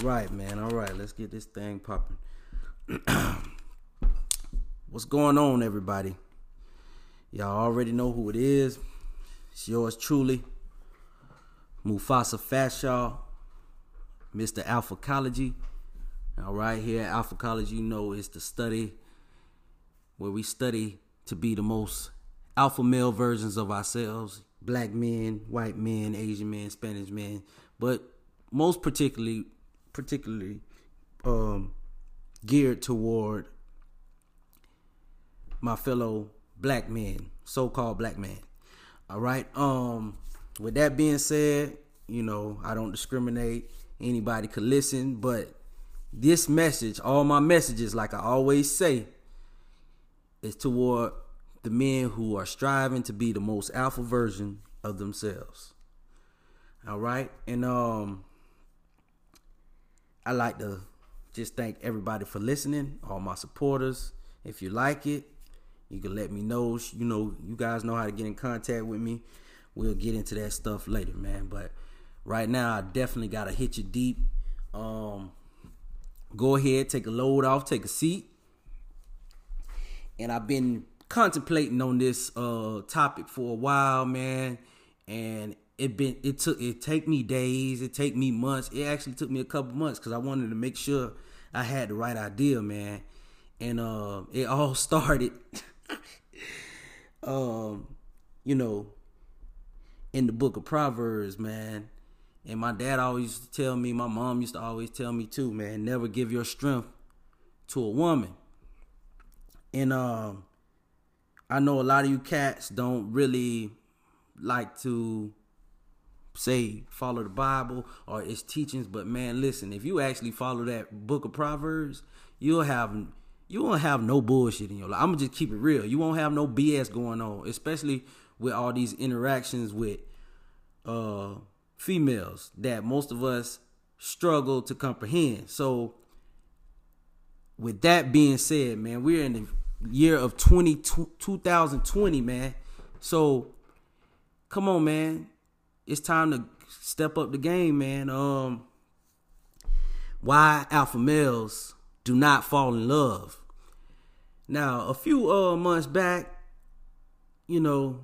All right, man. All right, let's get this thing popping. What's going on, everybody? Y'all already know who it is. It's yours truly, Mufasa Fashaw, Mr. Alphacology. All right, here at Alphacology, you know it's the study where we study to be the most alpha male versions of ourselves black men, white men, Asian men, Spanish men, but most particularly, particularly um, geared toward my fellow black men, so-called black men. All right. Um, with that being said, you know I don't discriminate. Anybody could listen, but this message, all my messages, like I always say, is toward the men who are striving to be the most alpha version of themselves. All right. And um I like to just thank everybody for listening, all my supporters. If you like it, you can let me know. You know, you guys know how to get in contact with me. We'll get into that stuff later, man. But right now, I definitely gotta hit you deep. Um, go ahead, take a load off, take a seat. And I've been contemplating on this uh topic for a while, man. And it been it took it take me days, it take me months. It actually took me a couple months because I wanted to make sure I had the right idea, man. And uh, it all started, um, you know, in the book of Proverbs, man. And my dad always used to tell me, my mom used to always tell me too, man, never give your strength to a woman. And um, I know a lot of you cats don't really like to say follow the Bible or its teachings, but man, listen, if you actually follow that book of Proverbs, you'll have you won't have no bullshit in your life. I'm gonna just keep it real. You won't have no BS going on, especially with all these interactions with uh females that most of us struggle to comprehend. So with that being said, man, we're in the year of 20, 2020, man. So come on, man it's time to step up the game, man. Um, why alpha males do not fall in love. Now, a few uh, months back, you know,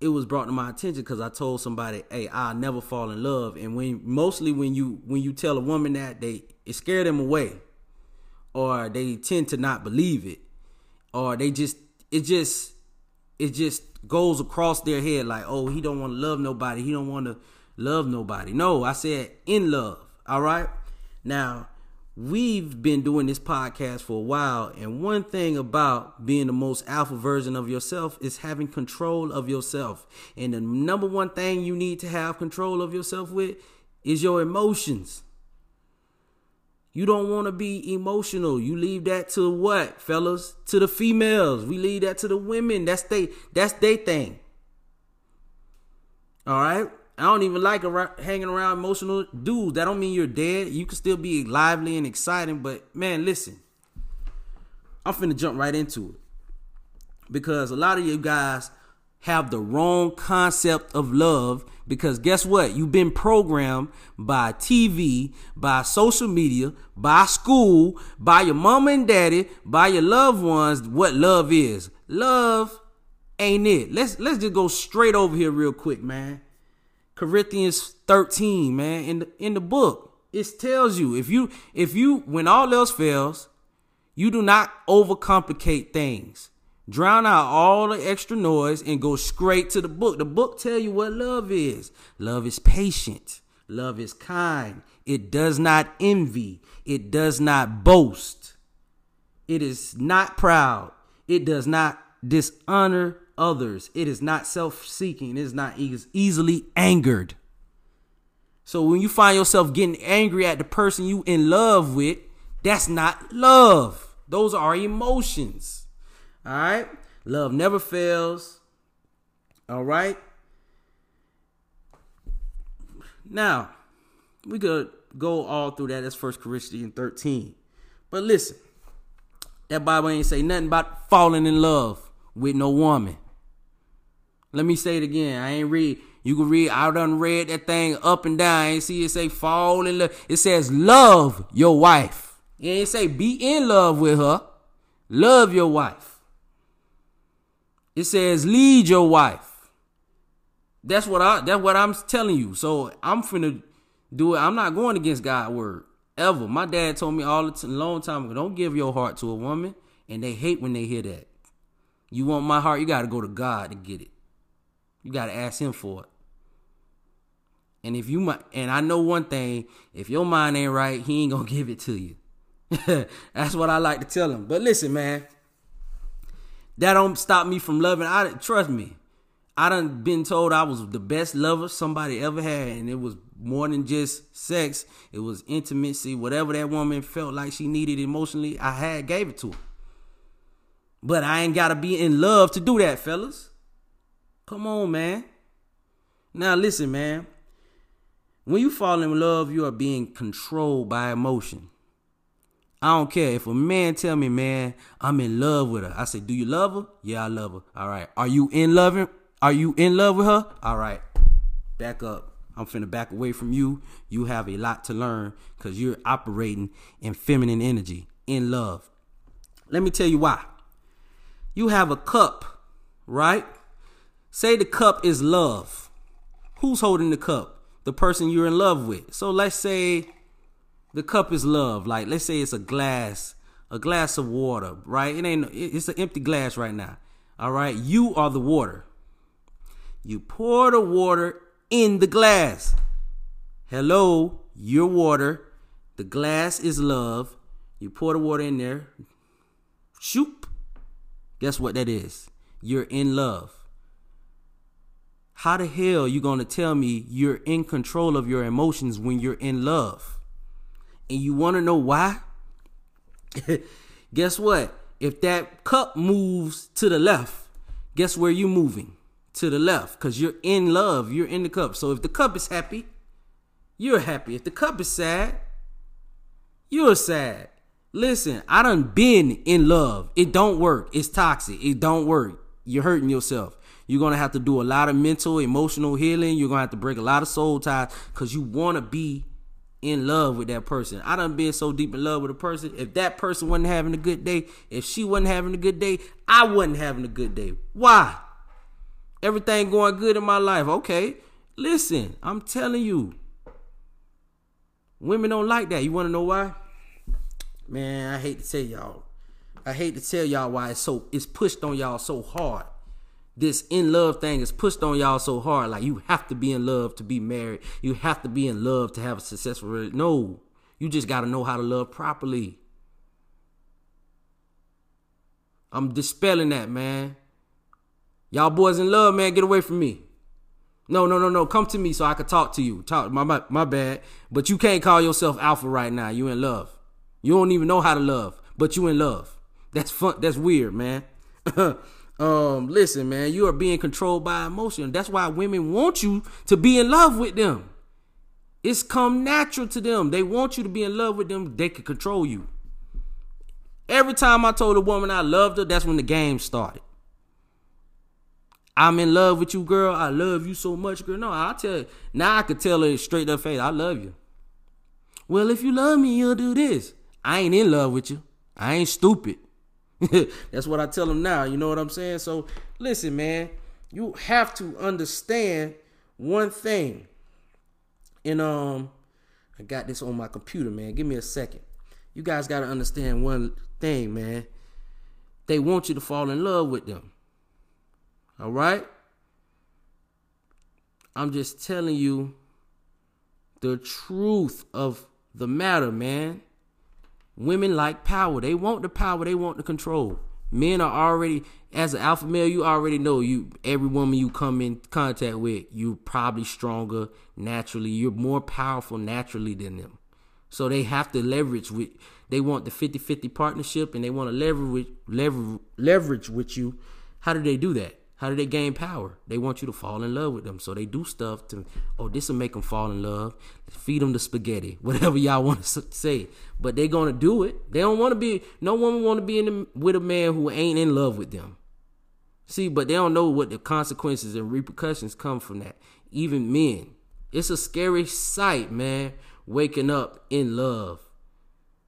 it was brought to my attention because I told somebody, "Hey, I'll never fall in love." And when mostly when you when you tell a woman that, they it scare them away, or they tend to not believe it, or they just it just it just goes across their head like, oh, he don't want to love nobody. He don't want to love nobody. No, I said in love. All right. Now, we've been doing this podcast for a while, and one thing about being the most alpha version of yourself is having control of yourself. And the number one thing you need to have control of yourself with is your emotions. You don't want to be emotional. You leave that to what, fellas? To the females. We leave that to the women. That's they that's their thing. All right? I don't even like hanging around emotional dudes. That don't mean you're dead. You can still be lively and exciting, but man, listen. I'm finna jump right into it. Because a lot of you guys have the wrong concept of love because guess what? You've been programmed by TV, by social media, by school, by your mama and daddy, by your loved ones what love is. Love ain't it. Let's let's just go straight over here real quick, man. Corinthians 13, man, in the in the book. It tells you if you if you when all else fails, you do not overcomplicate things. Drown out all the extra noise and go straight to the book. The book tell you what love is. Love is patient. Love is kind. It does not envy. It does not boast. It is not proud. It does not dishonor others. It is not self-seeking. It is not easily angered. So when you find yourself getting angry at the person you in love with, that's not love. Those are emotions. All right? Love never fails. All right? Now, we could go all through that. That's First Corinthians 13. But listen, that Bible ain't say nothing about falling in love with no woman. Let me say it again. I ain't read. You can read, I done read that thing up and down. And see it say fall in love. It says love your wife. It ain't say be in love with her. Love your wife. It says lead your wife. That's what I that's what I'm telling you. So I'm finna do it. I'm not going against God's word. Ever. My dad told me all the long time ago, don't give your heart to a woman. And they hate when they hear that. You want my heart, you gotta go to God to get it. You gotta ask him for it. And if you and I know one thing, if your mind ain't right, he ain't gonna give it to you. That's what I like to tell him. But listen, man, that don't stop me from loving. I trust me. I done been told I was the best lover somebody ever had, and it was more than just sex. It was intimacy, whatever that woman felt like she needed emotionally. I had gave it to her. But I ain't gotta be in love to do that, fellas. Come on, man. Now listen, man. When you fall in love, you are being controlled by emotion. I don't care if a man tell me, man, I'm in love with her. I say, do you love her? Yeah, I love her. All right. Are you in love? Are you in love with her? All right. Back up. I'm finna back away from you. You have a lot to learn because you're operating in feminine energy, in love. Let me tell you why. You have a cup, right? Say the cup is love. Who's holding the cup? the person you're in love with. So let's say the cup is love. Like let's say it's a glass, a glass of water, right? It ain't it's an empty glass right now. All right? You are the water. You pour the water in the glass. Hello, your water. The glass is love. You pour the water in there. Shoop. Guess what that is? You're in love. How the hell you gonna tell me you're in control of your emotions when you're in love? And you wanna know why? guess what? If that cup moves to the left, guess where you're moving? To the left, because you're in love, you're in the cup. So if the cup is happy, you're happy. If the cup is sad, you're sad. Listen, I done been in love. It don't work. It's toxic. It don't work. You're hurting yourself. You're gonna have to do a lot of mental, emotional healing. You're gonna have to break a lot of soul ties because you wanna be in love with that person. I done been so deep in love with a person. If that person wasn't having a good day, if she wasn't having a good day, I wasn't having a good day. Why? Everything going good in my life. Okay. Listen, I'm telling you. Women don't like that. You wanna know why? Man, I hate to tell y'all. I hate to tell y'all why it's so it's pushed on y'all so hard this in love thing is pushed on y'all so hard. Like you have to be in love to be married. You have to be in love to have a successful relationship. No, you just got to know how to love properly. I'm dispelling that, man. Y'all boys in love, man, get away from me. No, no, no, no. Come to me so I can talk to you. Talk my, my my bad. But you can't call yourself alpha right now. You in love. You don't even know how to love, but you in love. That's fun. That's weird, man. um, listen, man, you are being controlled by emotion. That's why women want you to be in love with them. It's come natural to them. They want you to be in love with them. They can control you. Every time I told a woman I loved her, that's when the game started. I'm in love with you, girl. I love you so much, girl. No, I'll tell you. Now I could tell her straight up face, I love you. Well, if you love me, you'll do this. I ain't in love with you. I ain't stupid. That's what I tell them now. You know what I'm saying? So listen, man, you have to understand one thing. And um, I got this on my computer, man. Give me a second. You guys got to understand one thing, man. They want you to fall in love with them. All right? I'm just telling you the truth of the matter, man. Women like power. They want the power. They want the control. Men are already, as an alpha male, you already know you. Every woman you come in contact with, you probably stronger naturally. You're more powerful naturally than them. So they have to leverage with. They want the 50-50 partnership, and they want to leverage leverage leverage with you. How do they do that? How do they gain power? They want you to fall in love with them. So they do stuff to, oh, this will make them fall in love. Feed them the spaghetti, whatever y'all want to say. But they're going to do it. They don't want to be, no woman want to be in the, with a man who ain't in love with them. See, but they don't know what the consequences and repercussions come from that. even men. It's a scary sight, man, waking up in love.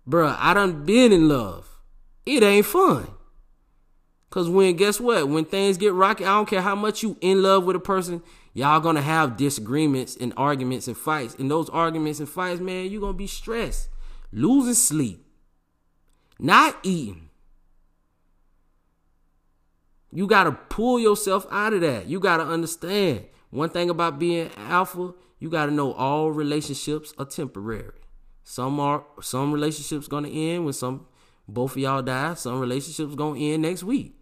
Bruh, I done been in love. It ain't fun. Cause when guess what? When things get rocky, I don't care how much you in love with a person, y'all gonna have disagreements and arguments and fights. And those arguments and fights, man, you gonna be stressed, losing sleep, not eating. You gotta pull yourself out of that. You gotta understand one thing about being alpha. You gotta know all relationships are temporary. Some are some relationships gonna end when some both of y'all die. Some relationships gonna end next week.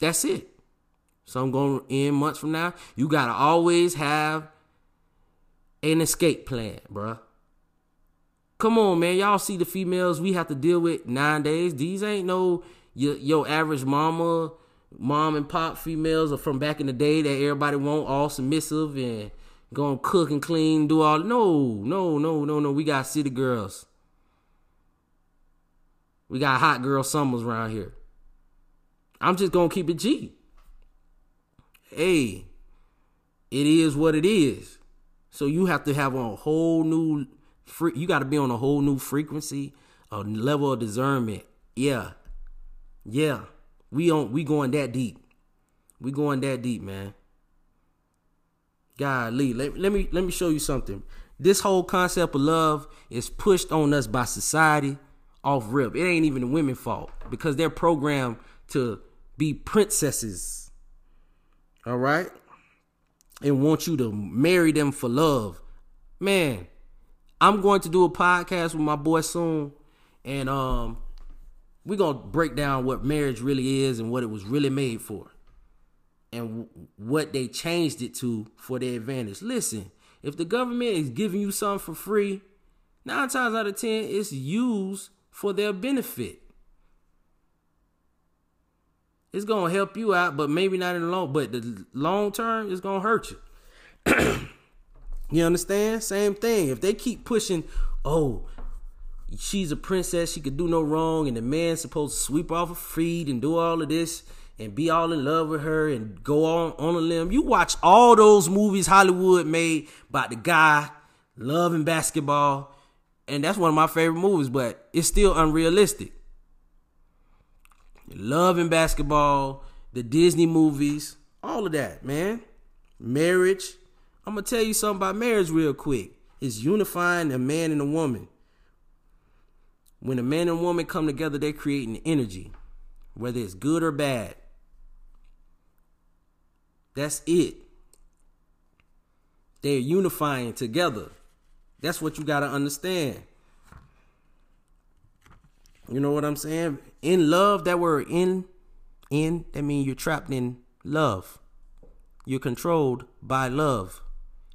That's it. So I'm gonna end months from now. You gotta always have an escape plan, bruh. Come on, man. Y'all see the females we have to deal with nowadays. These ain't no your, your average mama, mom and pop females are from back in the day that everybody want all submissive and gonna cook and clean, do all. No, no, no, no, no. We got city girls. We got hot girl summers around here. I'm just gonna keep it G. Hey, it is what it is. So you have to have a whole new free. You got to be on a whole new frequency, a level of discernment. Yeah, yeah. We on. We going that deep. We going that deep, man. Golly, let, let me let me show you something. This whole concept of love is pushed on us by society off rip. It ain't even the women's fault because they're programmed to be princesses. All right? And want you to marry them for love. Man, I'm going to do a podcast with my boy soon and um we're going to break down what marriage really is and what it was really made for and what they changed it to for their advantage. Listen, if the government is giving you something for free, nine times out of ten, it's used for their benefit. It's gonna help you out, but maybe not in the long. But the long term, it's gonna hurt you. you understand? Same thing. If they keep pushing, oh, she's a princess, she could do no wrong, and the man's supposed to sweep off her feet and do all of this and be all in love with her and go on on a limb. You watch all those movies Hollywood made about the guy loving basketball, and that's one of my favorite movies, but it's still unrealistic. Loving basketball, the Disney movies, all of that, man. Marriage. I'm gonna tell you something about marriage real quick. It's unifying a man and a woman. When a man and woman come together, they're creating energy, whether it's good or bad. That's it. They're unifying together. That's what you got to understand. You know what I'm saying? In love, that word in, in, that means you're trapped in love. You're controlled by love.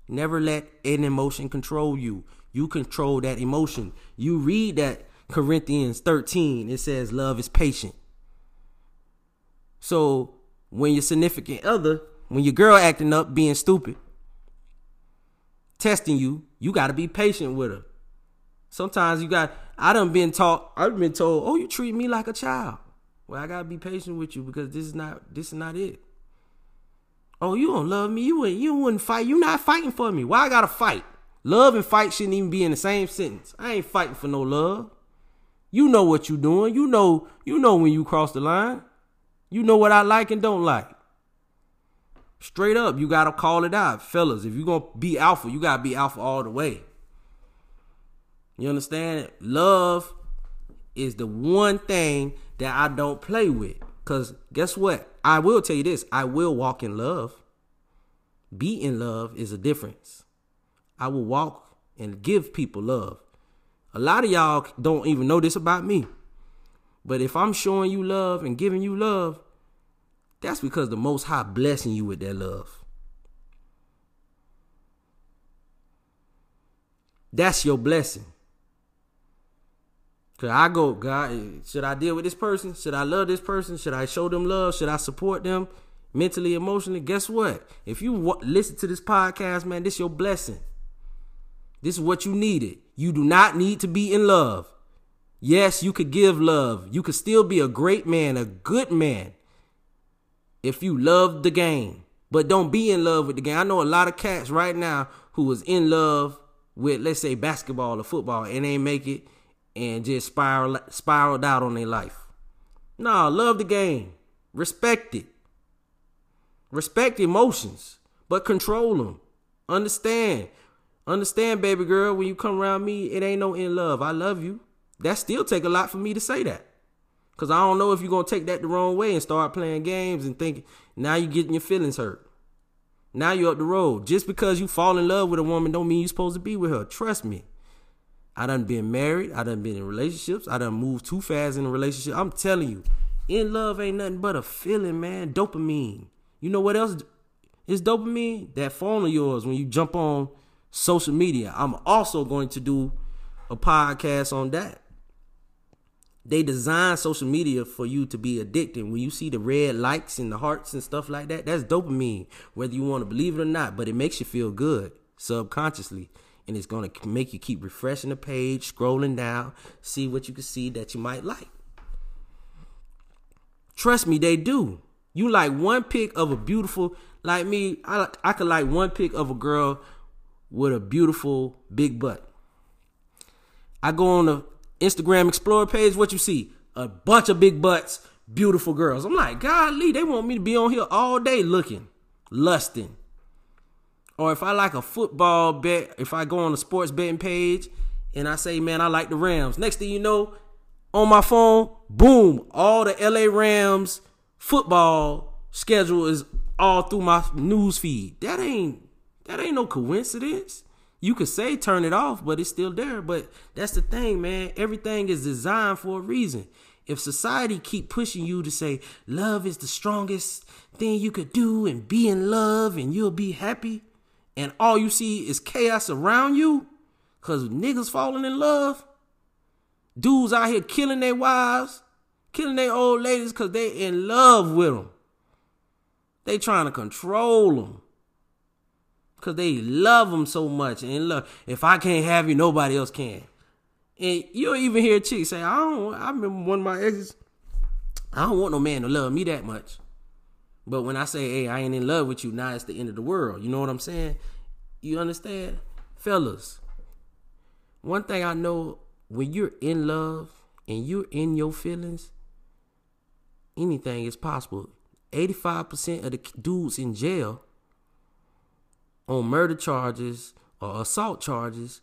Never let an emotion control you. You control that emotion. You read that Corinthians 13, it says love is patient. So when your significant other when your girl acting up, being stupid, testing you, you got to be patient with her. Sometimes you got. I done been taught. I've been told, "Oh, you treat me like a child." Well, I gotta be patient with you because this is not. This is not it. Oh, you don't love me. You wouldn't. You wouldn't fight. You not fighting for me. Why I gotta fight? Love and fight shouldn't even be in the same sentence. I ain't fighting for no love. You know what you doing. You know. You know when you cross the line. You know what I like and don't like. Straight up, you gotta call it out, fellas. If you gonna be alpha, you gotta be alpha all the way. You understand? Love is the one thing that I don't play with. Cause guess what? I will tell you this: I will walk in love. Be in love is a difference. I will walk and give people love. A lot of y'all don't even know this about me. But if I'm showing you love and giving you love, that's because the Most High blessing you with that love. That's your blessing. Cause I go, God, should I deal with this person? Should I love this person? Should I show them love? Should I support them mentally, emotionally? Guess what? If you w- listen to this podcast, man, this is your blessing. This is what you needed. You do not need to be in love. Yes, you could give love. You could still be a great man, a good man if you love the game, But don't be in love with the game. I know a lot of cats right now who was in love with, let's say, basketball or football and they make it and just spiral spiraled out on their life. Nah, love the game. Respect it. Respect emotions, but control them. Understand. Understand, baby girl, when you come around me, it ain't no in love. I love you. That still take a lot for me to say that. Cause I don't know if you're gonna take that the wrong way and start playing games and thinking now you're getting your feelings hurt. Now you're up the road. Just because you fall in love with a woman don't mean you're supposed to be with her. Trust me. I done been married. I done been in relationships. I done moved too fast in a relationship. I'm telling you, in love ain't nothing but a feeling, man. Dopamine. You know what else is dopamine? That phone of yours when you jump on social media. I'm also going to do a podcast on that. They design social media for you to be addicted. When you see the red likes and the hearts and stuff like that, that's dopamine, whether you want to believe it or not, but it makes you feel good subconsciously. And it's going to make you keep refreshing the page, scrolling down, see what you can see that you might like. Trust me, they do. You like one pic of a beautiful, like me, I, I could like one pic of a girl with a beautiful big butt. I go on the Instagram Explorer page, what you see? A bunch of big butts, beautiful girls. I'm like, golly, they want me to be on here all day looking, lusting. Or if I like a football bet, if I go on the sports betting page and I say, man, I like the Rams. Next thing you know, on my phone, boom, all the LA Rams football schedule is all through my news feed. That ain't that ain't no coincidence. You could say turn it off, but it's still there. But that's the thing, man. Everything is designed for a reason. If society keep pushing you to say love is the strongest thing you could do and be in love and you'll be happy, and all you see is chaos around you, cause niggas falling in love, dudes out here killing their wives, killing their old ladies cause they in love with them. They trying to control them. Cause they love them so much and love. If I can't have you, nobody else can. And you'll even hear chicks say, "I don't." I remember one of my exes. I don't want no man to love me that much. But when I say, "Hey, I ain't in love with you," now it's the end of the world. You know what I'm saying? You understand, fellas? One thing I know: when you're in love and you're in your feelings, anything is possible. 85% of the dudes in jail on murder charges or assault charges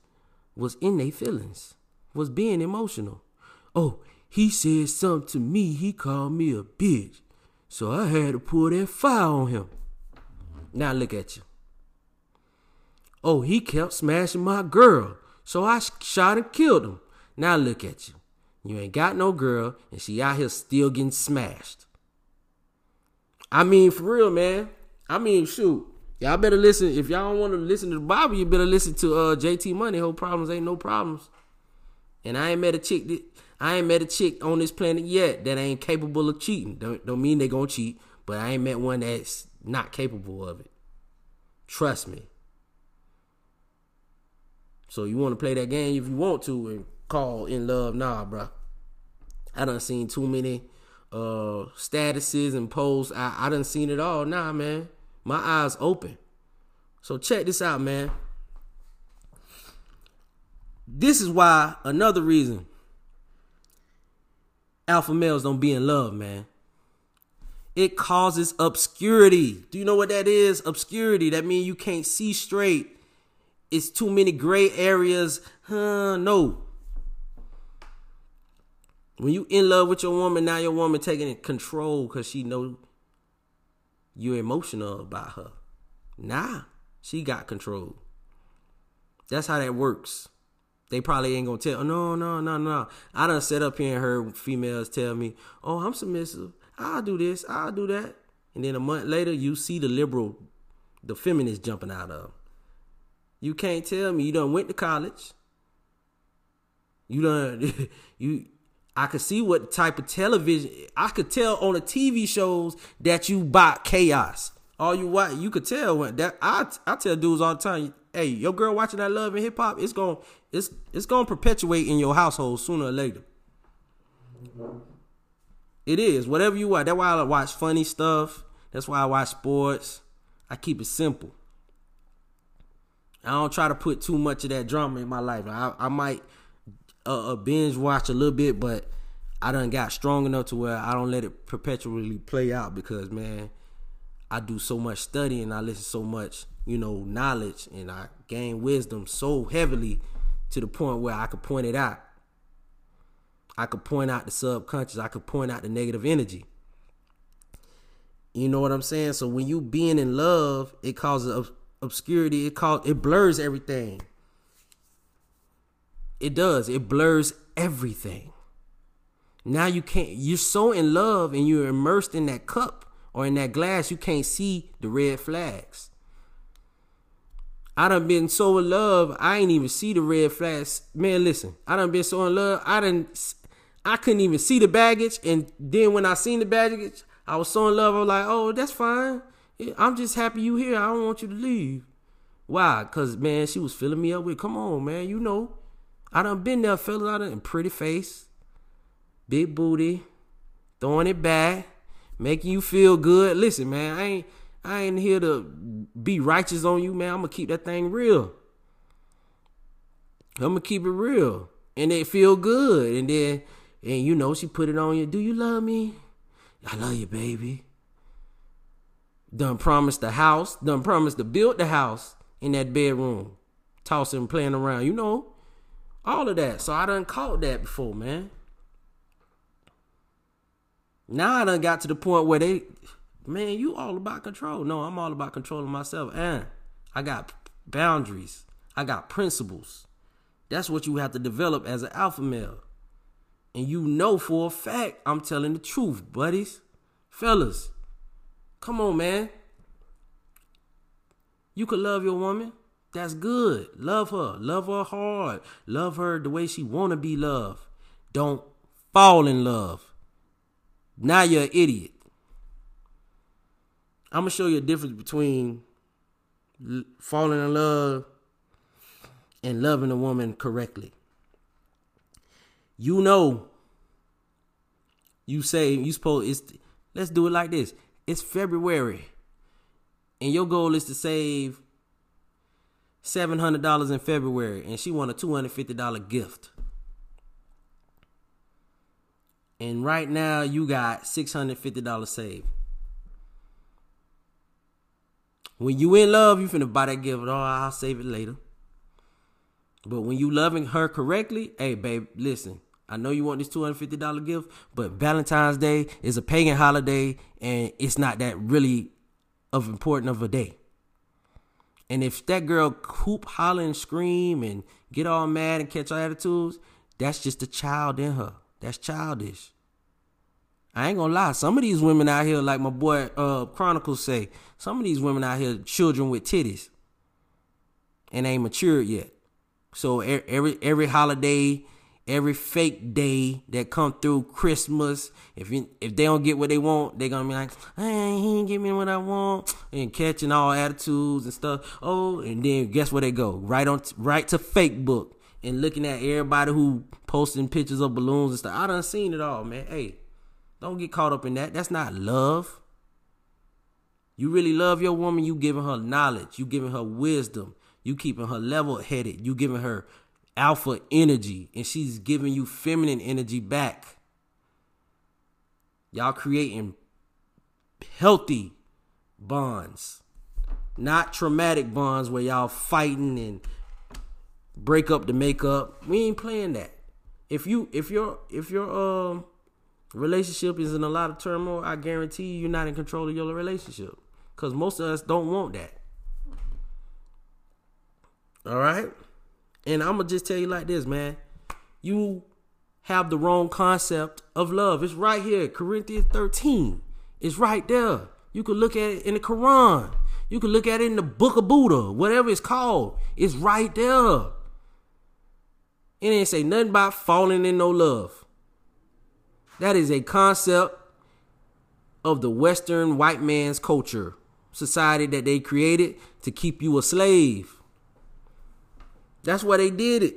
was in their feelings, was being emotional. Oh, he said something to me, he called me a bitch. So I had to pull that fire on him. Now look at you. Oh, he kept smashing my girl. So I shot and killed him. Now look at you. You ain't got no girl, and she out here still getting smashed. I mean, for real, man. I mean, shoot. Y'all better listen. If y'all don't want to listen to the Bible, you better listen to uh, JT Money. Whole problems ain't no problems. And I ain't met a chick. That, I ain't met a chick on this planet yet that ain't capable of cheating. Don't, don't mean they gonna cheat, but I ain't met one that's not capable of it. Trust me. So you want to play that game if you want to and call in love, nah, bro. I done seen too many uh statuses and posts. I, I done seen it all. Nah, man. My eyes open. So check this out, man. This is why another reason alpha males don't be in love, man. It causes obscurity. Do you know what that is? Obscurity. That means you can't see straight. It's too many gray areas. Huh, no. When you in love with your woman, now your woman taking control because she know you're emotional about her. Nah, she got control. That's how that works. They probably ain't gonna tell. No, no, no, no. I done set up here and heard females tell me, "Oh, I'm submissive. I'll do this. I'll do that." And then a month later, you see the liberal, the feminist jumping out of. You can't tell me you done went to college. You done you I could see what type of television I could tell on the TV shows that you bought chaos. All you watch, you could tell when that I I tell dudes all the time, hey, your girl watching that love and hip hop, it's gonna, it's it's going to perpetuate in your household sooner or later. It is whatever you watch. That's why I watch funny stuff. That's why I watch sports. I keep it simple. I don't try to put too much of that drama in my life. I, I might uh, uh, binge watch a little bit, but I done got strong enough to where I don't let it perpetually play out because man, I do so much studying, and I listen so much, you know, knowledge, and I gain wisdom so heavily to the point where I could point it out. I could point out the subconscious. I could point out the negative energy. You know what I'm saying? So when you being in love, it causes obscurity. It cause it blurs everything. It does. It blurs everything. Now you can't. You're so in love and you're immersed in that cup or in that glass. You can't see the red flags. I done been so in love, I ain't even see the red flags. Man, listen, I done been so in love, I didn't, I couldn't even see the baggage. And then when I seen the baggage, I was so in love. I was like, oh, that's fine. I'm just happy you here. I don't want you to leave. Why? Cause man, she was filling me up with, come on, man, you know. I done been there, fellas. I done pretty face, big booty, throwing it back, making you feel good. Listen, man, I ain't I ain't here to be righteous on you, man. I'm gonna keep that thing real. I'm gonna keep it real. And it feel good. And then and you know, she put it on you. Do you love me? I love you, baby. Done promised the house, done promised to build the house in that bedroom. Tossing, playing around, you know. All of that. So I done caught that before, man. Now I done got to the point where they man, you all about control. No, I'm all about controlling myself. And I got boundaries. I got principles. That's what you have to develop as an alpha male. And you know for a fact I'm telling the truth, buddies. Fellas, come on, man. You could love your woman. That's good. Love her. Love her hard. Love her the way she want to be loved. Don't fall in love. Now you're an idiot. I'm gonna show you a difference between falling in love and loving a woman correctly you know you say you suppose it's let's do it like this. It's February. And your goal is to save seven hundred dollars in February, and she want a two hundred fifty dollar gift. And right now you got six hundred fifty dollars saved. When you in love, you finna buy that gift. Oh, I'll save it later. But when you loving her correctly, hey babe, listen. I know you want this $250 gift, but Valentine's Day is a pagan holiday and it's not that really of important of a day. And if that girl hoop, holler, and scream and get all mad and catch her attitudes, that's just a child in her. That's childish. I ain't gonna lie. Some of these women out here, like my boy uh, Chronicles say, some of these women out here, children with titties, and ain't matured yet. So every every holiday, every fake day that come through Christmas. If you, if they don't get what they want, they gonna be like, hey, he ain't give me what I want, and catching all attitudes and stuff. Oh, and then guess where they go? Right on, right to fake book and looking at everybody who posting pictures of balloons and stuff. I done seen it all, man. Hey, don't get caught up in that. That's not love. You really love your woman, you giving her knowledge, you giving her wisdom, you keeping her level headed, you giving her alpha energy and she's giving you feminine energy back. Y'all creating healthy bonds, not traumatic bonds where y'all fighting and break up to make up. We ain't playing that. If you if your if your um relationship is in a lot of turmoil, I guarantee you you're not in control of your relationship. Cause most of us don't want that. All right. And I'm gonna just tell you like this, man. You have the wrong concept of love. It's right here, Corinthians 13. It's right there. You can look at it in the Quran. You can look at it in the Book of Buddha, whatever it's called. It's right there. It ain't say nothing about falling in no love. That is a concept of the Western white man's culture, society that they created to keep you a slave. That's why they did it.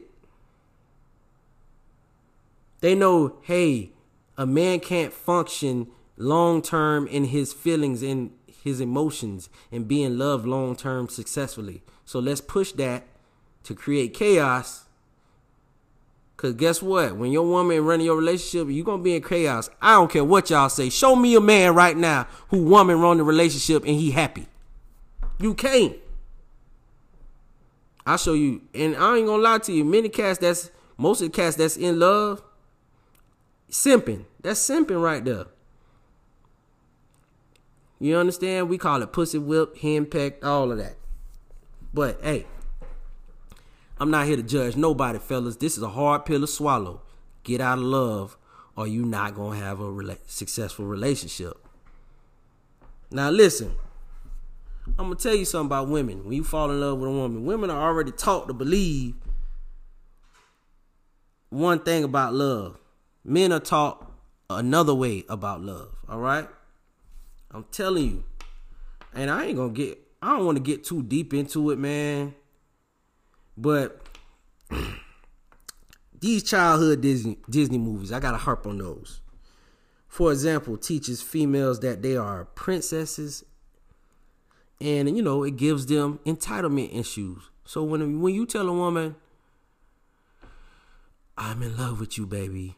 They know, hey, a man can't function long term in his feelings and his emotions and be in love long term successfully. So let's push that to create chaos. Cause guess what? When your woman running your relationship, you're gonna be in chaos. I don't care what y'all say. Show me a man right now who woman run the relationship and he happy. You can't. I'll show you. And I ain't gonna lie to you. Many cats that's most of the cats that's in love, simping. That's simping right there. You understand? We call it pussy whip, henpecked, all of that. But hey, I'm not here to judge nobody, fellas. This is a hard pill to swallow. Get out of love, or you not gonna have a successful relationship. Now listen, I'm gonna tell you something about women. When you fall in love with a woman, women are already taught to believe one thing about love. Men are taught another way about love. All right. I'm telling you. And I ain't gonna get I don't want to get too deep into it, man. But these childhood Disney Disney movies, I gotta harp on those. For example, teaches females that they are princesses, and you know it gives them entitlement issues. So when when you tell a woman, "I'm in love with you, baby,"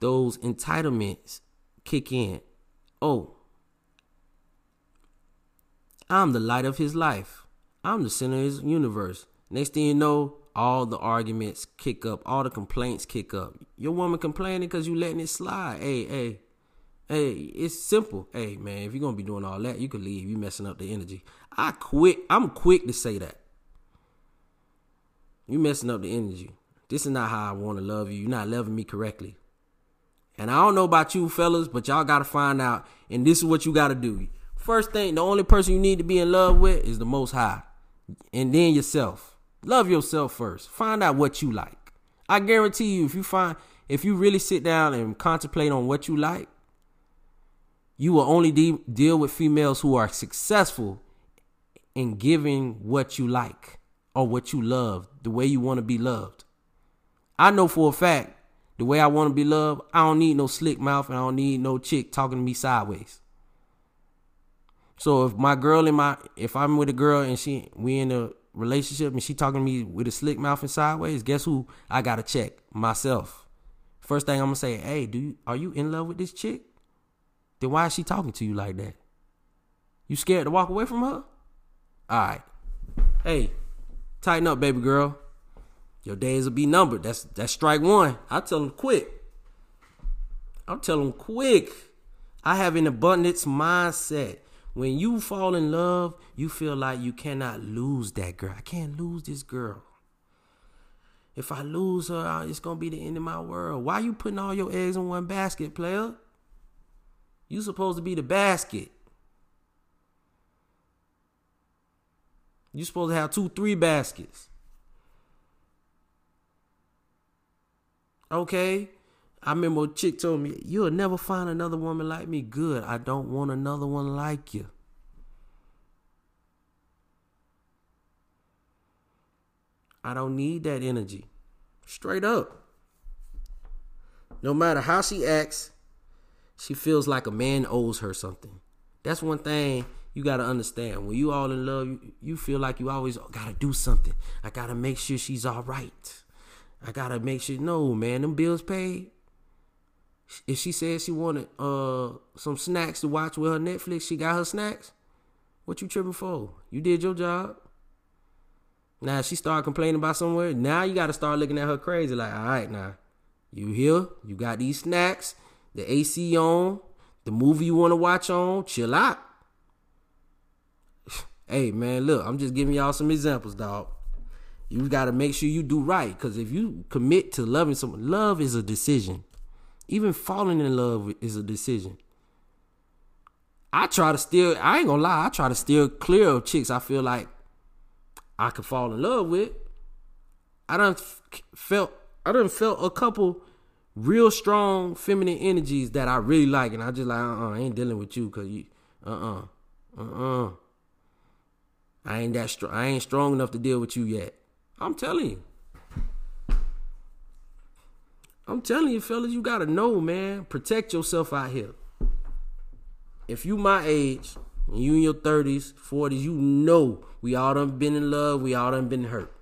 those entitlements kick in. Oh, I'm the light of his life. I'm the center of his universe. Next thing you know, all the arguments kick up, all the complaints kick up. Your woman complaining because you letting it slide. Hey, hey, hey, it's simple. Hey, man, if you're gonna be doing all that, you can leave. You messing up the energy. I quit. I'm quick to say that. You messing up the energy. This is not how I want to love you. You're not loving me correctly. And I don't know about you fellas, but y'all gotta find out. And this is what you gotta do. First thing, the only person you need to be in love with is the most high. And then yourself. Love yourself first. Find out what you like. I guarantee you, if you find if you really sit down and contemplate on what you like, you will only de- deal with females who are successful in giving what you like or what you love, the way you want to be loved. I know for a fact the way I want to be loved, I don't need no slick mouth and I don't need no chick talking to me sideways. So if my girl in my if I'm with a girl and she we in a relationship and she talking to me with a slick mouth and sideways, guess who I gotta check? Myself. First thing I'm gonna say, hey, do you are you in love with this chick? Then why is she talking to you like that? You scared to walk away from her? Alright. Hey, tighten up, baby girl. Your days will be numbered. That's that's strike one. I tell them quick. I'll tell them quick. I have an abundance mindset. When you fall in love, you feel like you cannot lose that girl. I can't lose this girl. If I lose her, it's gonna be the end of my world. Why you putting all your eggs in one basket, player? You supposed to be the basket. You supposed to have two, three baskets. Okay. I remember a chick told me, You'll never find another woman like me. Good. I don't want another one like you. I don't need that energy. Straight up. No matter how she acts, she feels like a man owes her something. That's one thing you gotta understand. When you all in love, you, you feel like you always gotta do something. I gotta make sure she's all right. I gotta make sure. No, man, them bills paid. If she said she wanted uh some snacks to watch with her Netflix, she got her snacks. What you tripping for? You did your job. Now she started complaining about somewhere. Now you gotta start looking at her crazy. Like, all right, now you here? You got these snacks, the AC on, the movie you want to watch on. Chill out. hey man, look, I'm just giving y'all some examples, dog. You got to make sure you do right. Because if you commit to loving someone, love is a decision. Even falling in love is a decision. I try to steer, I ain't gonna lie, I try to steer clear of chicks I feel like I could fall in love with. I done felt, I done felt a couple real strong feminine energies that I really like. And I just like, uh uh I ain't dealing with you because you, uh uh-uh, uh, uh uh. I ain't that strong, I ain't strong enough to deal with you yet. I'm telling you. I'm telling you, fellas, you gotta know, man. Protect yourself out here. If you my age, and you in your 30s, 40s, you know we all done been in love, we all done been hurt.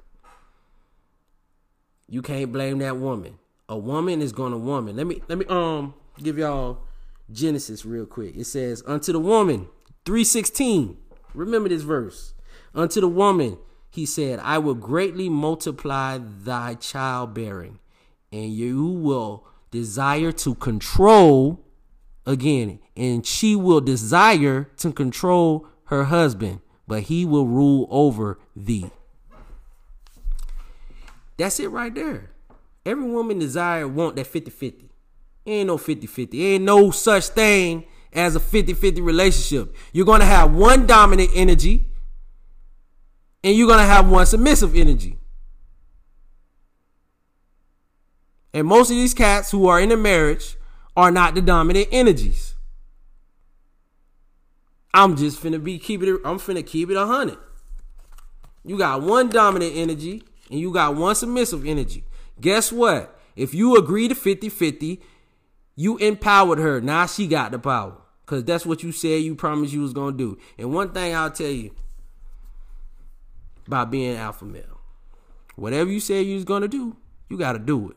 You can't blame that woman. A woman is gonna woman. Let me let me um give y'all Genesis real quick. It says, Unto the woman, 316. Remember this verse. Unto the woman, he said, I will greatly multiply thy childbearing, and you will desire to control again, and she will desire to control her husband, but he will rule over thee. That's it right there. Every woman desire want that 50-50. Ain't no 50-50. Ain't no such thing as a 50-50 relationship. You're gonna have one dominant energy and you're gonna have one submissive energy. And most of these cats who are in a marriage are not the dominant energies. I'm just finna be keeping it. I'm finna keep it a hundred. You got one dominant energy and you got one submissive energy. Guess what? If you agree to 50-50, you empowered her. Now she got the power. Cause that's what you said you promised you was gonna do. And one thing I'll tell you about being alpha male. Whatever you said you was gonna do, you gotta do it.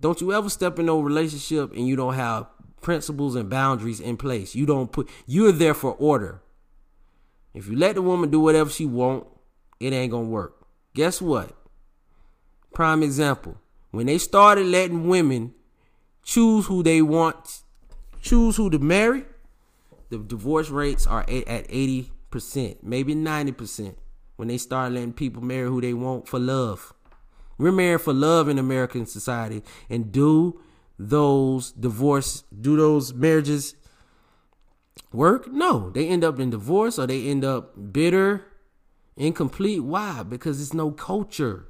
Don't you ever step in no relationship and you don't have principles and boundaries in place. You don't put you're there for order. If you let the woman do whatever she want, it ain't gonna work. Guess what? Prime example. When they started letting women choose who they want, choose who to marry, the divorce rates are at 80%, maybe 90% when they start letting people marry who they want for love. We're married for love in American society. And do those divorce, do those marriages work? No. They end up in divorce or they end up bitter, incomplete. Why? Because it's no culture.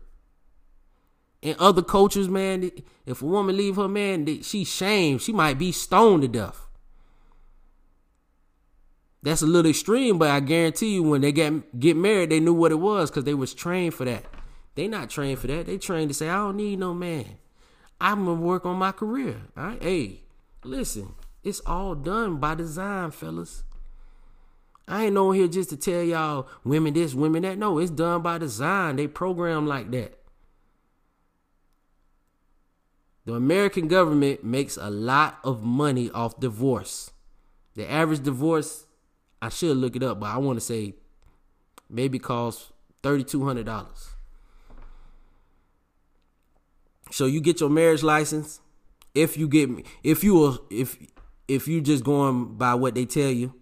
In other cultures, man, if a woman leave her man, she's shamed. She might be stoned to death. That's a little extreme, but I guarantee you, when they get get married, they knew what it was because they was trained for that. They not trained for that. They trained to say, I don't need no man. I'm gonna work on my career. All right? Hey, listen, it's all done by design, fellas. I ain't on here just to tell y'all women this, women that. No, it's done by design. They program like that. The American government makes a lot of money off divorce. The average divorce, I should look it up, but I want to say maybe costs $3,200. So you get your marriage license. If you get if you are if if you just going by what they tell you,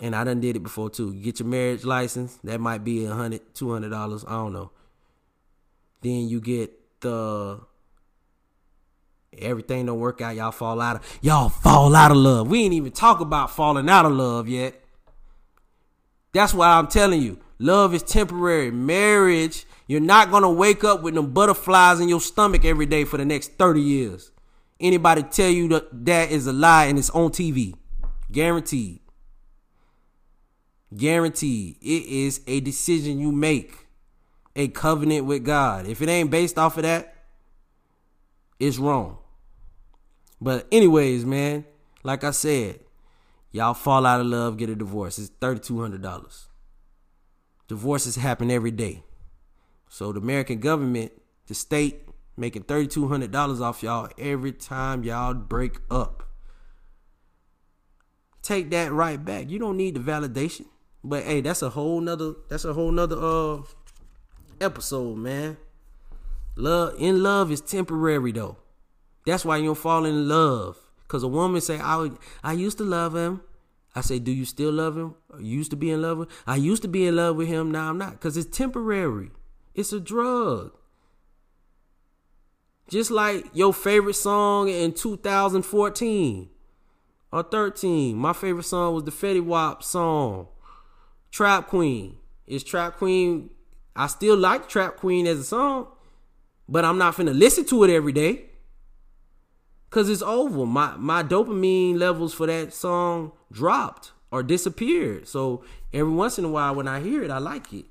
and I done did it before too. You get your marriage license. That might be a hundred, two hundred dollars. I don't know. Then you get the everything don't work out. Y'all fall out of y'all fall out of love. We ain't even talk about falling out of love yet. That's why I'm telling you, love is temporary. Marriage you're not gonna wake up with them butterflies in your stomach every day for the next 30 years. Anybody tell you that that is a lie and it's on TV. Guaranteed. Guaranteed. It is a decision you make. A covenant with God. If it ain't based off of that, it's wrong. But anyways, man, like I said, y'all fall out of love, get a divorce. It's $3,200. Divorces happen every day. So the American government, the state, making thirty two hundred dollars off y'all every time y'all break up. Take that right back. You don't need the validation. But hey, that's a whole nother that's a whole nother uh episode, man. Love in love is temporary though. That's why you don't fall in love. Cause a woman say, I I used to love him. I say, Do you still love him? Used to be in love with I used to be in love with him, now I'm not. Cause it's temporary. It's a drug. Just like your favorite song in 2014 or 13. My favorite song was the Fetty Wap song, Trap Queen. Is Trap Queen, I still like Trap Queen as a song, but I'm not finna listen to it every day. Cause it's over. My my dopamine levels for that song dropped or disappeared. So every once in a while when I hear it, I like it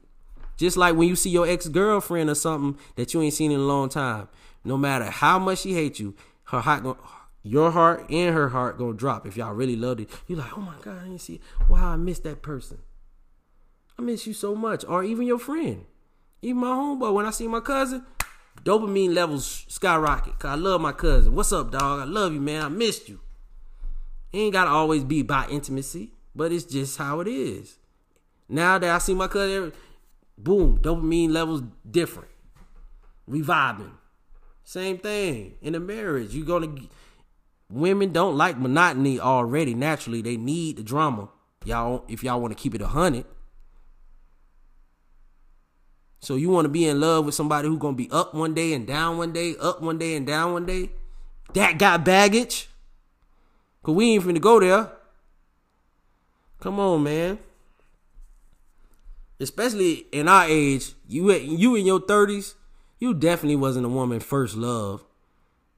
Just like when you see your ex girlfriend or something that you ain't seen in a long time, no matter how much she hates you, her heart gonna, your heart and her heart gonna drop. If y'all really loved it, you're like, oh my god, I didn't see. Wow, I miss that person. I miss you so much, or even your friend, even my homeboy. When I see my cousin, dopamine levels skyrocket. Cause I love my cousin. What's up, dog? I love you, man. I missed you. It ain't gotta always be by intimacy, but it's just how it is. Now that I see my cousin, boom, dopamine levels different. We vibing. Same thing in a marriage. You gonna women don't like monotony already. Naturally, they need the drama. Y'all, if y'all want to keep it a hundred. So you want to be in love with somebody who's gonna be up one day and down one day, up one day and down one day. That got baggage. Cause we ain't finna go there. Come on, man. Especially in our age, you you in your thirties, you definitely wasn't a woman first love.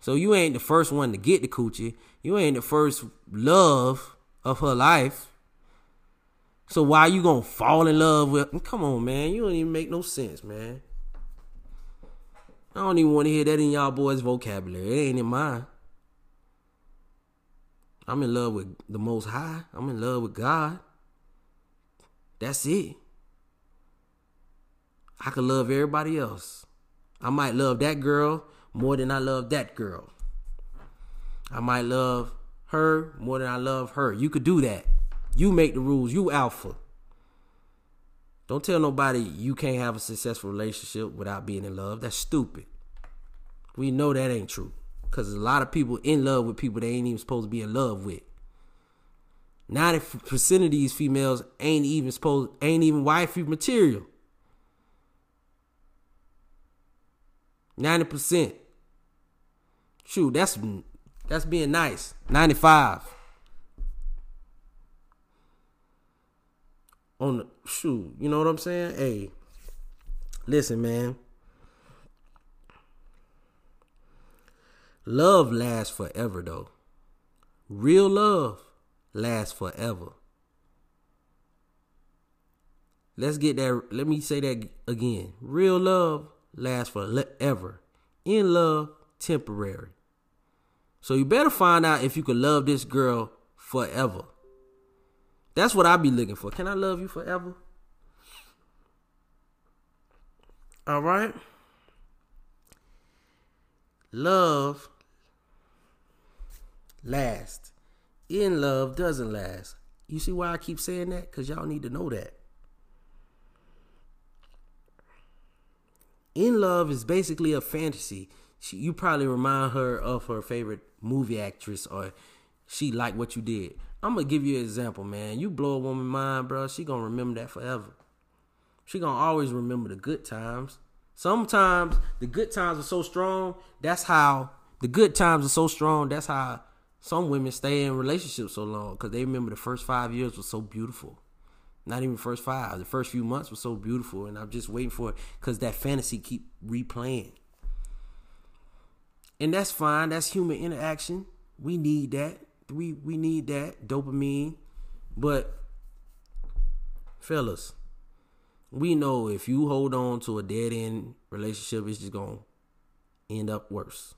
So you ain't the first one to get the coochie. You ain't the first love of her life. So why you gonna fall in love with? Come on, man. You don't even make no sense, man. I don't even want to hear that in y'all boys' vocabulary. It ain't in mine. I'm in love with the Most High. I'm in love with God. That's it. I could love everybody else. I might love that girl more than I love that girl. I might love her more than I love her. You could do that. You make the rules. You alpha. Don't tell nobody you can't have a successful relationship without being in love. That's stupid. We know that ain't true. Because a lot of people in love with people they ain't even supposed to be in love with. 90% of these females ain't even supposed ain't even wifey material. 90%. Shoot, that's that's being nice. 95. On the shoot, you know what I'm saying? Hey, listen, man. Love lasts forever, though. Real love lasts forever. Let's get that. Let me say that again. Real love lasts forever. In love, temporary. So you better find out if you can love this girl forever. That's what I be looking for. Can I love you forever? All right. Love lasts. In love doesn't last. You see why I keep saying that? Because y'all need to know that. In love is basically a fantasy. She, you probably remind her of her favorite movie actress or she like what you did. I'm gonna give you an example, man. You blow a woman mind, bro. She gonna remember that forever. She gonna always remember the good times. Sometimes the good times are so strong. That's how the good times are so strong. That's how some women stay in relationships so long because they remember the first five years was so beautiful. Not even first five. The first few months was so beautiful, and I'm just waiting for it because that fantasy keep replaying. And that's fine. That's human interaction. We need that. We we need that dopamine. But fellas, we know if you hold on to a dead end relationship, it's just gonna end up worse.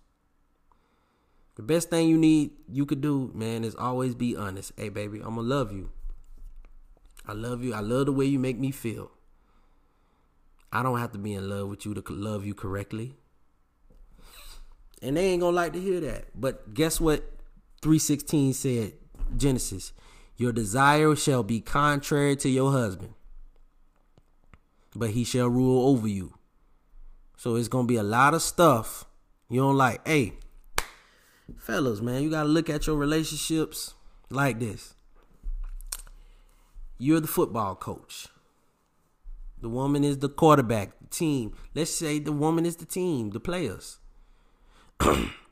The best thing you need you could do, man, is always be honest. Hey baby, I'm gonna love you. I love you. I love the way you make me feel. I don't have to be in love with you to love you correctly. And they ain't gonna like to hear that. But guess what 316 said, Genesis, your desire shall be contrary to your husband, but he shall rule over you. So it's gonna be a lot of stuff you don't like. Hey, fellas, man, you gotta look at your relationships like this. You're the football coach. The woman is the quarterback, the team. Let's say the woman is the team, the players.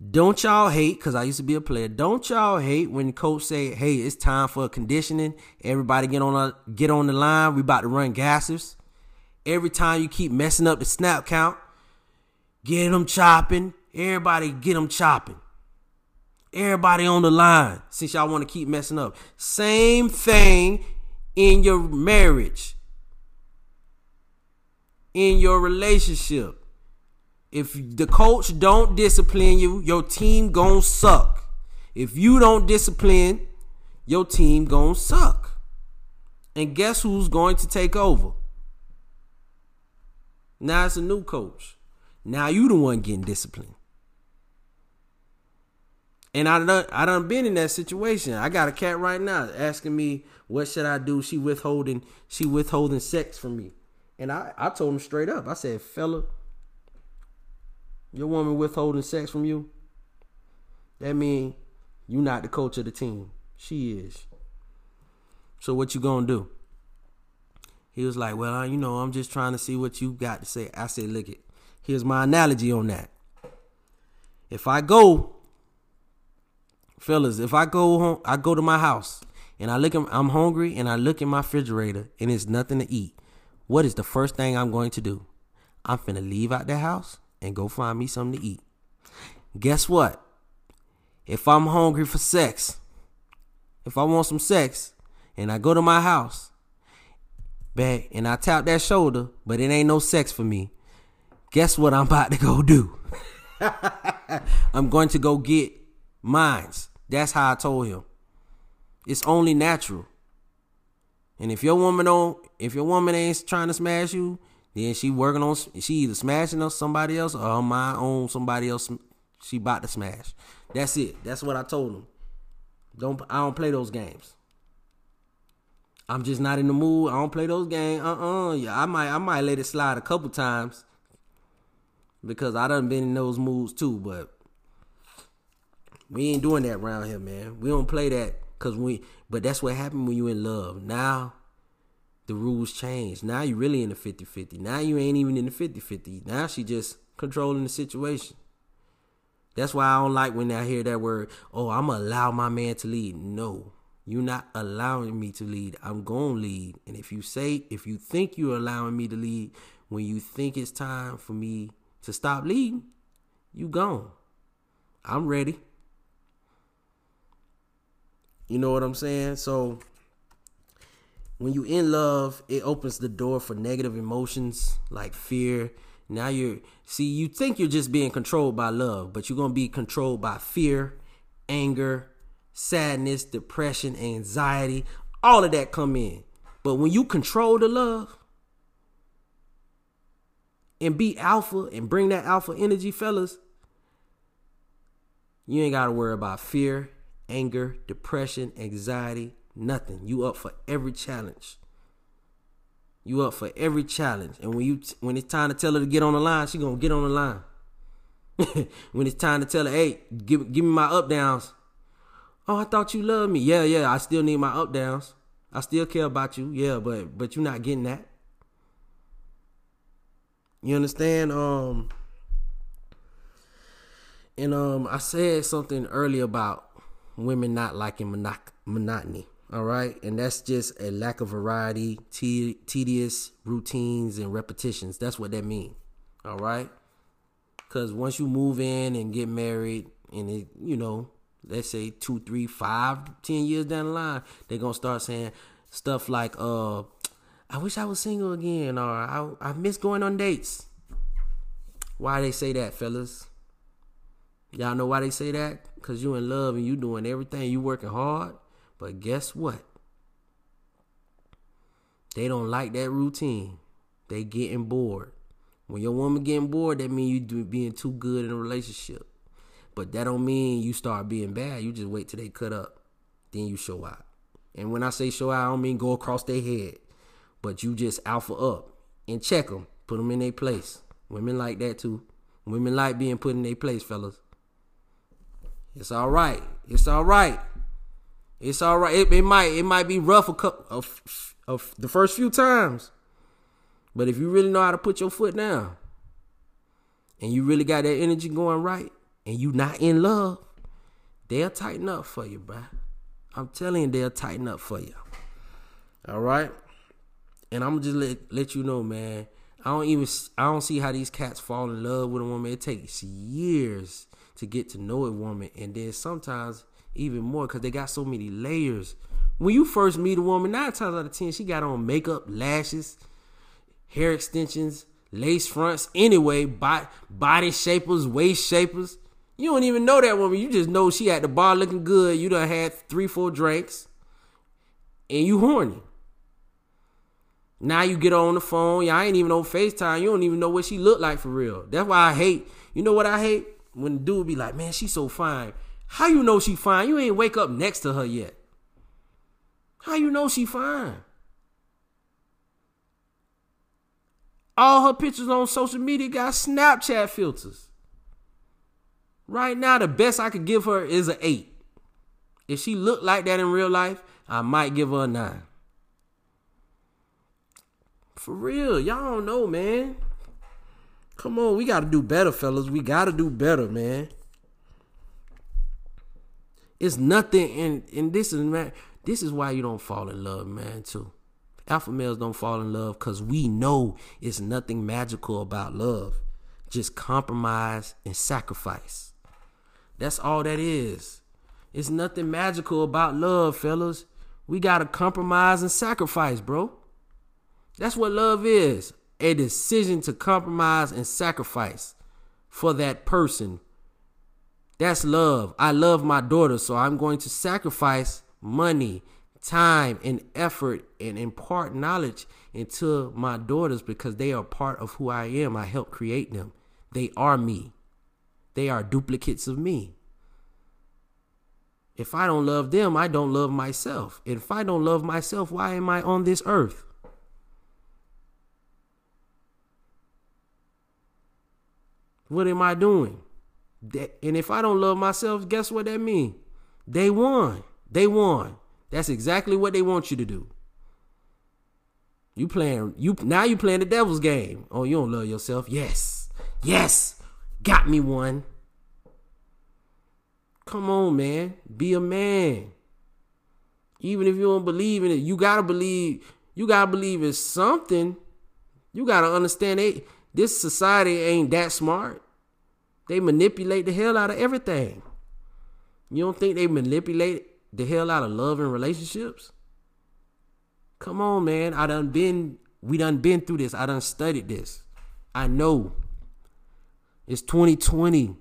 don't y'all hate, because I used to be a player, don't y'all hate when coach say, hey, it's time for conditioning. Everybody get on a, get on the line. We about to run gassers. Every time you keep messing up the snap count, get them chopping. Everybody get them chopping. Everybody on the line since y'all want to keep messing up. Same thing in your marriage. in your relationship. If the coach don't discipline you, your team gon' suck. If you don't discipline, your team gon' suck. And guess who's going to take over? Now it's a new coach. Now you the one getting disciplined. And I done, I done been in that situation. I got a cat right now asking me what should I do. She withholding she withholding sex from me, and I I told him straight up. I said, fella, your woman withholding sex from you. That mean you not the coach of the team. She is. So what you gonna do? He was like, well, you know, I'm just trying to see what you got to say. I said, look it. Here's my analogy on that. If I go fellas, if I go home, I go to my house and I look at, I'm hungry and I look in my refrigerator and it's nothing to eat. What is the first thing I'm going to do? I'm finna leave out the house and go find me something to eat. Guess what? If I'm hungry for sex, if I want some sex, and I go to my house, back, and I tap that shoulder, but it ain't no sex for me. Guess what I'm about to go do? I'm going to go get mines. That's how I told him. It's only natural. And if your woman don't, if your woman ain't trying to smash you, then she working on, she either smashing on somebody else or on my own somebody else. She about to smash. That's it. That's what I told him. Don't I don't play those games. I'm just not in the mood. I don't play those games. Uh uh Yeah, I might I might let it slide a couple times because I done been in those moods too. But we ain't doing that around here, man. We don't play that because we. But that's what happened when you in love. Now the rules change. Now you really in the 50-50. Now you ain't even in the 50-50. Now she just controlling the situation. That's why I don't like when I hear that word, oh, I'm gonna allow my man to lead. No. You're not allowing me to lead. I'm going to lead. And if you say, if you think you're allowing me to lead, when you think it's time for me to stop leading, you gone. I'm ready. You know what I'm saying? So when you in love, it opens the door for negative emotions like fear. Now you're see, you think you're just being controlled by love, but you're gonna be controlled by fear, anger, sadness, depression, anxiety, all of that come in. But when you control the love and be alpha and bring that alpha energy, fellas, you ain't gotta worry about fear, anger, depression, anxiety, nothing. You up for every challenge. You up for every challenge. And when you when it's time to tell her to get on the line, she gonna get on the line. when it's time to tell her, hey, give give me my up downs. Oh, I thought you loved me. Yeah, yeah, I still need my up downs. I still care about you. Yeah, but but you're not getting that. You understand? Um and um I said something earlier about women not liking monoc- monotony. All right, and that's just a lack of variety, te- tedious routines and repetitions. That's what that means. All right, because once you move in and get married, and it, you know, let's say two, three, five, ten years down the line, they're gonna start saying stuff like, "Uh, I wish I was single again," or "I I miss going on dates." Why they say that, fellas? Y'all know why they say that? Cause you in love and you doing everything, you working hard. But guess what? They don't like that routine. They getting bored. When your woman getting bored, that mean you being too good in a relationship. But that don't mean you start being bad. You just wait till they cut up, then you show out. And when I say show out, I don't mean go across their head, but you just alpha up and check them, put them in their place. Women like that too. Women like being put in their place, fellas. It's all right. It's all right. It's all right. It, it might it might be rough a couple of, of the first few times, but if you really know how to put your foot down, and you really got that energy going right, and you not in love, they'll tighten up for you, bro. I'm telling you, they'll tighten up for you. All right, and I'm just let let you know, man. I don't even I don't see how these cats fall in love with a woman. It takes years to get to know a woman, and then sometimes even more because they got so many layers. When you first meet a woman, nine times out of ten, she got on makeup, lashes, hair extensions, lace fronts anyway, body shapers, waist shapers. You don't even know that woman. You just know she at the bar looking good. You done had three, four drinks, and you horny. Now you get on the phone. Y'all ain't even on FaceTime. You don't even know what she look like for real. That's why I hate. You know what I hate? When the dude be like, man, she's so fine. How you know she fine? You ain't wake up next to her yet. How you know she fine? All her pictures on social media got Snapchat filters. Right now, the best I could give her is an eight. If she looked like that in real life, I might give her a nine. For real, y'all don't know, man. Come on, we gotta do better, fellas. We gotta do better, man. It's nothing, and and this is man. This is why you don't fall in love, man. Too, alpha males don't fall in love because we know it's nothing magical about love. Just compromise and sacrifice. That's all that is. It's nothing magical about love, fellas. We gotta compromise and sacrifice, bro. That's what love is a decision to compromise and sacrifice for that person. That's love. I love my daughter, so I'm going to sacrifice money, time, and effort and impart knowledge into my daughters because they are part of who I am. I help create them. They are me, they are duplicates of me. If I don't love them, I don't love myself. If I don't love myself, why am I on this earth? What am I doing? And if I don't love myself, guess what that means? They won. They won. That's exactly what they want you to do. You playing you now you playing the devil's game. Oh, you don't love yourself? Yes. Yes. Got me one. Come on, man. Be a man. Even if you don't believe in it, you gotta believe. You gotta believe in something. You gotta understand it. This society ain't that smart. They manipulate the hell out of everything. You don't think they manipulate the hell out of love and relationships? Come on, man. I done been we done been through this. I done studied this. I know. It's 2020.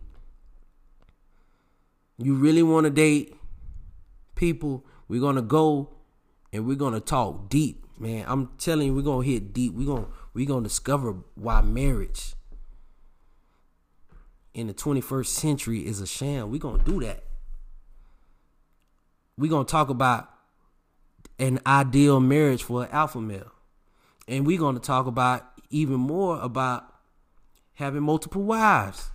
You really want to date people, we're gonna go and we're gonna talk deep, man. I'm telling you, we're gonna hit deep. We're gonna we're gonna discover why marriage in the 21st century is a sham. We're gonna do that. We're gonna talk about an ideal marriage for an alpha male. And we're gonna talk about even more about having multiple wives.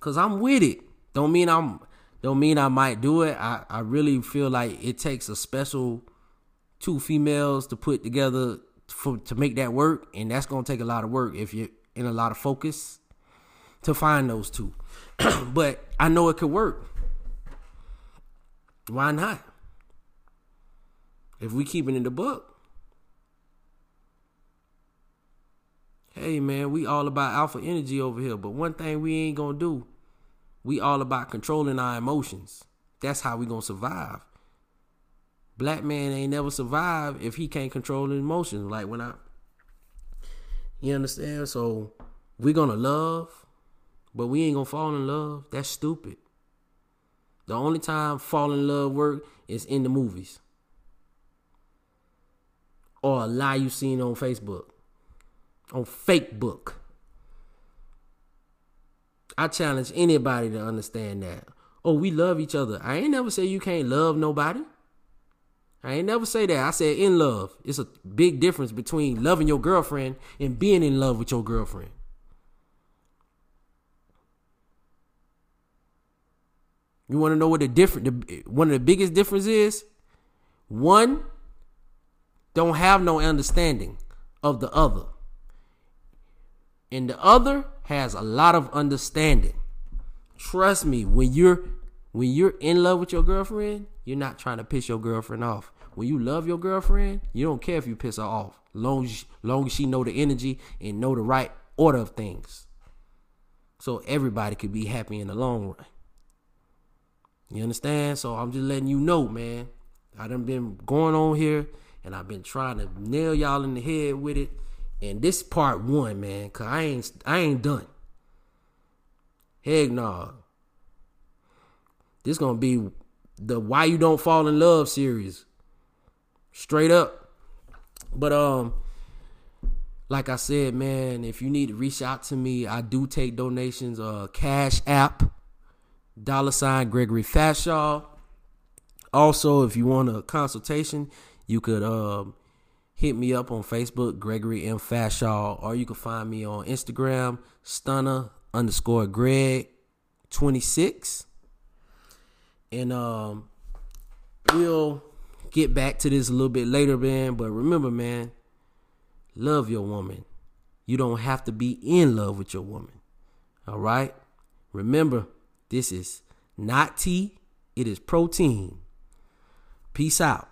Cause I'm with it. Don't mean I'm don't mean I might do it. I, I really feel like it takes a special two females to put together for to make that work, and that's gonna take a lot of work if you're in a lot of focus to find those two. but I know it could work. Why not? If we keep it in the book. Hey man, we all about alpha energy over here. But one thing we ain't gonna do, we all about controlling our emotions. That's how we gonna survive. Black man ain't never survive if he can't control his emotions. Like when I, you understand? So we gonna love, but we ain't gonna fall in love. That's stupid. The only time fall in love work is in the movies. Or a lie you seen on Facebook. On fake book. I challenge anybody to understand that. Oh, we love each other. I ain't never say you can't love nobody. I ain't never say that. I said in love. It's a big difference between loving your girlfriend and being in love with your girlfriend. You want to know what the different the, one of the biggest difference is? One don't have no understanding of the other. And the other has a lot of understanding. Trust me, when you're when you're in love with your girlfriend, you're not trying to piss your girlfriend off. When you love your girlfriend, you don't care if you piss her off. Long as, long as she know the energy and know the right order of things. So everybody could be happy in the long run. You understand? So I'm just letting you know, man. I done been going on here and I've been trying to nail y'all in the head with it. And this part one, man, cause I ain't I ain't done. Heck no. This gonna be the why you don't fall in love series. Straight up. But um like I said, man, if you need to reach out to me, I do take donations. Uh, Cash App, dollar sign Gregory Fashaw. Also, if you want a consultation, you could um, hit me up on Facebook, Gregory M. Fashaw, or you can find me on Instagram, Stunner underscore Greg 26. And um, we'll get back to this a little bit later, man. But remember, man, love your woman. You don't have to be in love with your woman. All right? Remember, this is not tea, it is protein. Peace out.